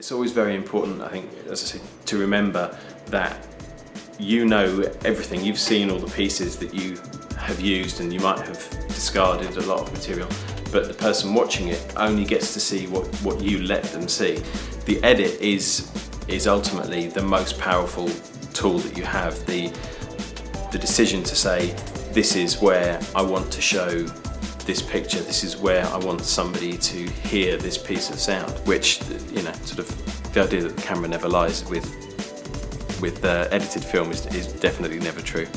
It's always very important, I think, as I said, to remember that you know everything. You've seen all the pieces that you have used and you might have discarded a lot of material, but the person watching it only gets to see what, what you let them see. The edit is, is ultimately the most powerful tool that you have. The, the decision to say, this is where I want to show this picture, this is where I want somebody to hear this piece of sound, which, you know, sort of the idea that the camera never lies with with uh, edited film is, is definitely never true.